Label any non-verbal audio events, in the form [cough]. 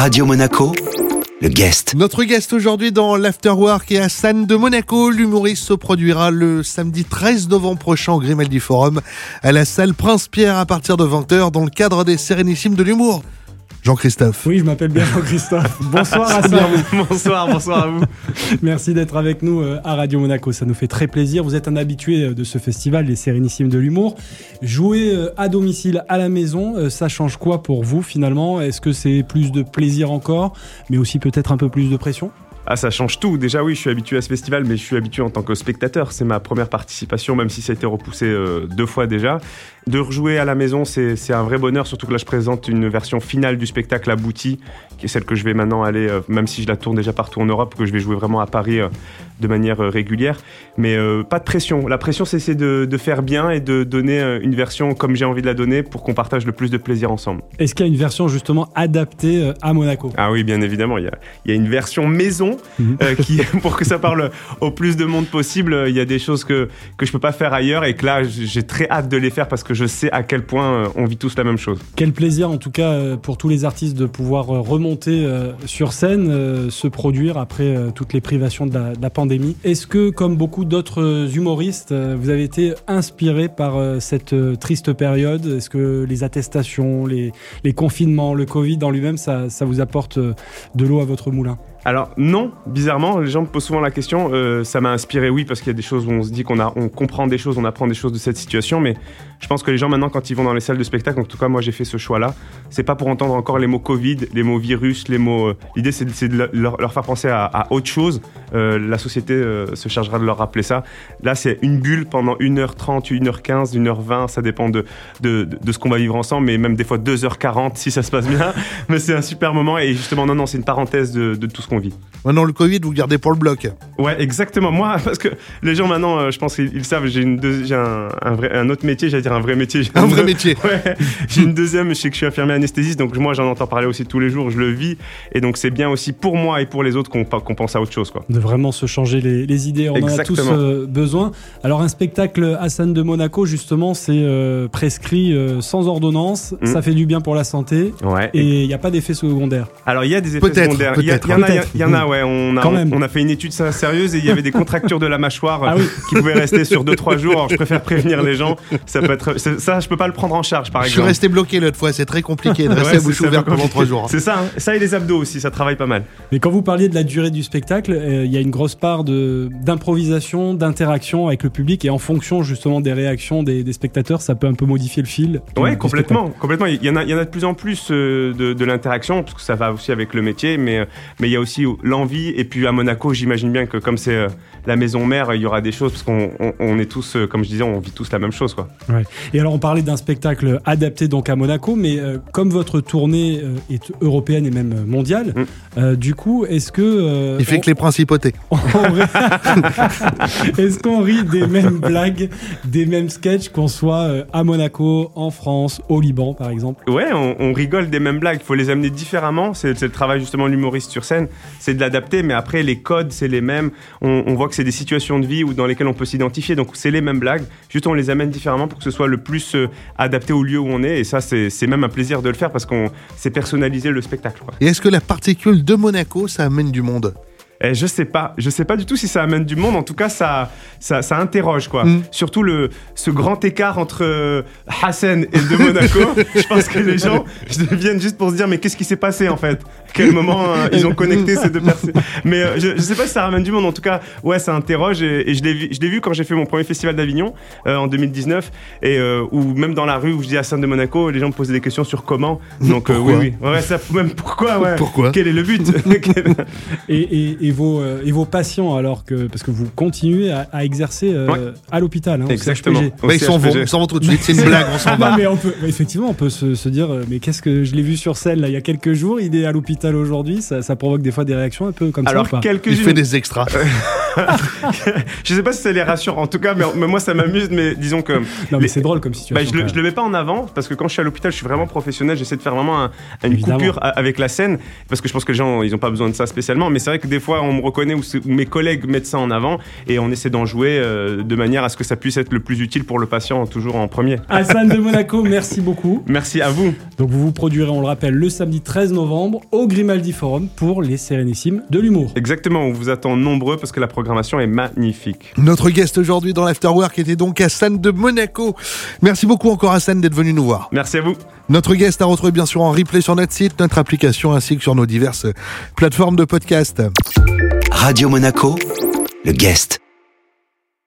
Radio Monaco, le guest. Notre guest aujourd'hui dans l'Afterwork est Hassan de Monaco. L'humoriste se produira le samedi 13 novembre prochain au Grimaldi Forum à la salle Prince-Pierre à partir de 20h dans le cadre des Sérénissimes de l'humour. Jean-Christophe. Oui, je m'appelle bien Jean-Christophe. [laughs] Bonsoir bonsoir, bonsoir à vous. [laughs] Merci d'être avec nous euh, à Radio Monaco. Ça nous fait très plaisir. Vous êtes un habitué euh, de ce festival, les Sérénissimes de l'humour. Jouer euh, à domicile, à la maison, ça change quoi pour vous finalement? Est-ce que c'est plus de plaisir encore, mais aussi peut-être un peu plus de pression? Ah, ça change tout. Déjà, oui, je suis habitué à ce festival, mais je suis habitué en tant que spectateur. C'est ma première participation, même si ça a été repoussé deux fois déjà. De rejouer à la maison, c'est un vrai bonheur, surtout que là, je présente une version finale du spectacle abouti, qui est celle que je vais maintenant aller, euh, même si je la tourne déjà partout en Europe, que je vais jouer vraiment à Paris euh, de manière euh, régulière. Mais pas de pression. La pression, c'est de, de, faire bien et de donner une version comme j'ai envie de la donner pour qu'on partage le plus de plaisir ensemble. Est-ce qu'il y a une version justement adaptée à Monaco? Ah oui, bien évidemment. Il y a, il y a une version maison mhm. qui, [laughs] pour que ça parle au plus de monde possible. Il y a des choses que, que je peux pas faire ailleurs et que là, j'ai très hâte de les faire parce que je sais à quel point euh, on vit tous la même chose. Quel plaisir en tout cas euh, pour tous les artistes de pouvoir euh, remonter sur scène, se produire après toutes les privations de la, pandémie. Est-ce que comme beaucoup d'autres humoristes, vous avez été inspiré par cette triste période? Est-ce que les attestations, les, confinements, le Covid en lui-même, ça vous apporte de l'eau à votre moulin? Alors non, bizarrement, les gens me posent souvent la question. Euh, ça m'a inspiré, oui, parce qu'il y a des choses où on se dit qu'on on comprend des choses, on apprend des choses de cette situation. Mais je pense que les gens maintenant, quand ils vont dans les salles de spectacle, en tout cas moi j'ai fait ce choix-là, c'est pas pour entendre encore les mots Covid, les mots virus, les mots. Euh, l'idée c'est de, leur, faire penser à, autre chose. Euh, la société se chargera de leur rappeler ça. Là, c'est une bulle pendant 1h30, 1h15, 1h20, ça dépend de, de, ce qu'on va vivre ensemble, mais même des fois 2h40 si ça se passe bien. [laughs] mais c'est un super moment et justement non non, c'est une parenthèse de, de tout ce qu'on vit. Maintenant, le Covid, vous gardez pour le bloc. Ouais, exactement. Moi, [laughs] parce que les gens maintenant, euh, je pense qu'ils savent, j'ai un, un, vrai, un autre métier, j'allais dire un vrai métier. Un vrai [laughs] métier. Ouais. j'ai une deuxième, je sais que je suis infirmier anesthésiste, donc moi j'en entends parler aussi tous les jours, je le vis. Et donc c'est bien aussi pour moi et pour les autres qu'on pense à autre chose. Quoi. De vraiment se changer les, idées, on en a tous euh, besoin. Alors un spectacle Hassan de Monaco, justement, c'est euh, prescrit sans ordonnance, mm. ça fait du bien pour la santé, ouais. et il n'y a pas d'effet secondaire. Alors il y a des effets secondaires. Il y, y, en a, ouais. On a, on, a fait une étude sérieuse et il y avait des contractures de la mâchoire ah qui pouvaient rester sur 2-3 jours. Alors je préfère prévenir les gens. Ça peut être, ça, je peux pas le prendre en charge, par exemple. Je suis resté bloqué l'autre fois. C'est très compliqué de rester à bouche ouverte pendant 3 jours. C'est ça. Hein. Ça et les abdos aussi, ça travaille pas mal. Mais quand vous parliez de la durée du spectacle, euh, il y a une grosse part d'improvisation, d'interaction avec le public et en fonction justement des réactions des, spectateurs, ça peut un peu modifier le fil. Ouais, complètement, complètement. Il y en a, il y en a de plus en plus euh, de, de l'interaction parce que ça va aussi avec le métier, mais mais il y a aussi l'envie. Et puis à Monaco, j'imagine bien que comme c'est euh, la maison mère, il y aura des choses parce qu'on on, est tous, euh, comme je disais, on vit tous la même chose. Quoi. Ouais. Et alors on parlait d'un spectacle adapté donc à Monaco, mais euh, comme votre tournée est européenne et même mondiale, mm. du coup, est-ce que... il fait que les principautés. [laughs] [laughs] est-ce qu'on rit des mêmes blagues, des mêmes sketchs, qu'on soit à Monaco, en France, au Liban par exemple? Ouais, on, on rigole des mêmes blagues. Il faut les amener différemment. C'est le travail justement de l'humoriste sur scène. C'est de l'adapter, mais après les codes c'est les mêmes. On, voit que c'est des situations de vie où, dans lesquelles on peut s'identifier, donc c'est les mêmes blagues. Juste on les amène différemment pour que ce soit le plus euh, adapté au lieu où on est. Et ça c'est même un plaisir de le faire parce qu'on c'est personnaliser le spectacle. Et est-ce que la particule de Monaco ça amène du monde? Eh, je sais pas, je sais pas du tout si ça amène du monde. En tout cas, ça, ça, ça interroge quoi. Mm. Surtout le, ce grand écart entre euh, Hassan et de Monaco. [laughs] je pense que les gens viennent juste pour se dire mais qu'est-ce qui s'est passé en fait? Quel moment euh, ils ont connecté ces deux personnes? Mais euh, je, je, sais pas si ça ramène du monde. En tout cas, ouais, ça interroge et, je l'ai vu, je l'ai vu quand j'ai fait mon premier festival d'Avignon en 2019 et ou même dans la rue où je dis Hassan de Monaco, les gens me posaient des questions sur comment. Donc oui, oui, ouais, ça, même pourquoi, ouais. Pourquoi? Quel est le but? [laughs] Et, et et vos, euh, et vos patients, alors que, parce que vous continuez à, exercer euh, à l'hôpital. Hein, Exactement. ils s'en vont, tout de suite, c'est une blague, on s'en [laughs] va. mais on peut, effectivement, on peut se, dire, euh, mais qu'est-ce que je l'ai vu sur scène là, il y a quelques jours, il est à l'hôpital aujourd'hui, ça, ça, provoque des fois des réactions un peu comme alors, ça. Alors, Il fait des extras. [laughs] je sais pas si ça les rassure, en tout cas, mais, moi ça m'amuse, mais disons que. Non, mais c'est drôle comme situation. Bah, je, le, je le mets pas en avant, parce que quand je suis à l'hôpital, je suis vraiment professionnel, j'essaie de faire vraiment une coupure avec la scène, parce que je pense que les gens, ils ont pas besoin de ça spécialement, mais c'est vrai que des fois, on me reconnaît ou, mes collègues mettent ça en avant et on essaie d'en jouer euh, de manière à ce que ça puisse être le plus utile pour le patient toujours en premier. Hassan de Monaco, [laughs] merci beaucoup. Merci à vous. Donc vous vous produirez, on le rappelle, le samedi 13 novembre au Grimaldi Forum pour les Sérénissimes de l'humour. Exactement, on vous attend nombreux parce que la programmation est magnifique. Notre guest aujourd'hui dans l'Afterwork était donc Hassan de Monaco. Merci beaucoup encore Hassan d'être venu nous voir. Merci à vous. Notre guest a retrouvé bien sûr en replay sur notre site, notre application ainsi que sur nos diverses plateformes de podcast. Radio Monaco, le guest.